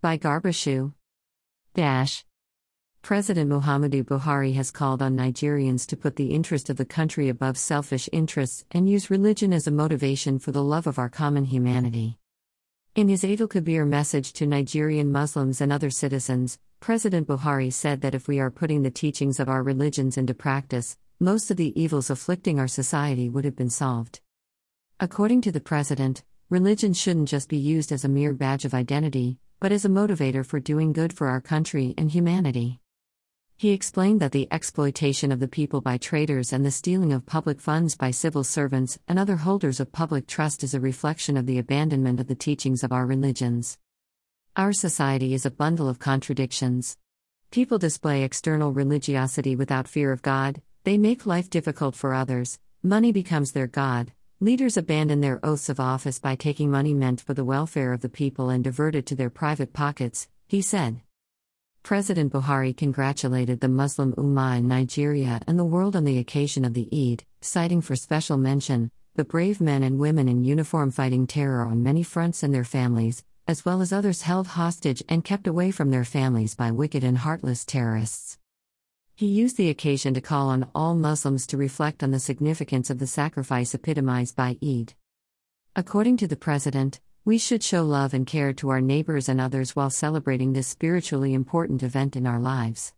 By Garba Shehu. Dash. President Muhammadu Buhari has called on Nigerians to put the interest of the country above selfish interests and use religion as a motivation for the love of our common humanity. In his al Kabir message to Nigerian Muslims and other citizens, President Buhari said that if we are putting the teachings of our religions into practice, most of the evils afflicting our society would have been solved. According to the president, religion shouldn't just be used as a mere badge of identity, but as a motivator for doing good for our country and humanity. He explained that the exploitation of the people by traders and the stealing of public funds by civil servants and other holders of public trust is a reflection of the abandonment of the teachings of our religions. Our society is a bundle of contradictions. People display external religiosity without fear of God, they make life difficult for others, money becomes their God, leaders abandon their oaths of office by taking money meant for the welfare of the people and divert it to their private pockets, he said. President Buhari congratulated the Muslim Ummah in Nigeria and the world on the occasion of the Eid, citing for special mention the brave men and women in uniform fighting terror on many fronts and their families, as well as others held hostage and kept away from their families by wicked and heartless terrorists. He used the occasion to call on all Muslims to reflect on the significance of the sacrifice epitomized by Eid. According to the president, we should show love and care to our neighbors and others while celebrating this spiritually important event in our lives.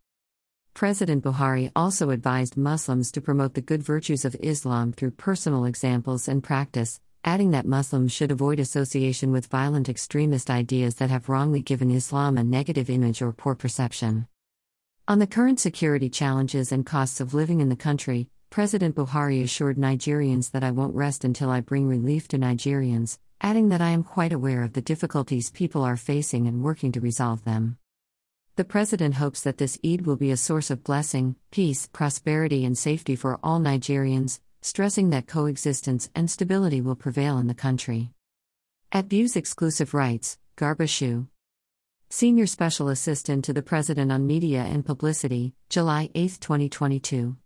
President Buhari also advised Muslims to promote the good virtues of Islam through personal examples and practice, adding that Muslims should avoid association with violent extremist ideas that have wrongly given Islam a negative image or poor perception. On the current security challenges and costs of living in the country, President Buhari assured Nigerians that I won't rest until I bring relief to Nigerians, adding that I am quite aware of the difficulties people are facing and working to resolve them. The President hopes that this Eid will be a source of blessing, peace, prosperity, and safety for all Nigerians, stressing that coexistence and stability will prevail in the country. At Views Exclusive Rights, Garba Shehu. Senior Special Assistant to the President on Media and Publicity, July 8, 2022.